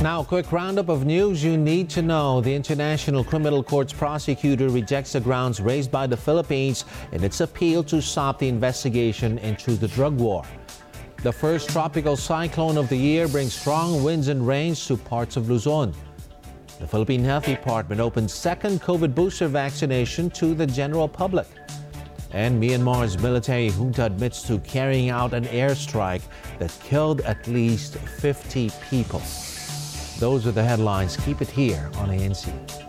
Now, a quick roundup of news you need to know. The International Criminal Court's prosecutor rejects the grounds raised by the Philippines in its appeal to stop the investigation into the drug war. The first tropical cyclone of the year brings strong winds and rains to parts of Luzon. The Philippine Health Department opens second COVID booster vaccination to the general public. And Myanmar's military junta admits to carrying out an airstrike that killed at least 50 people. Those are the headlines. Keep it here on ANC.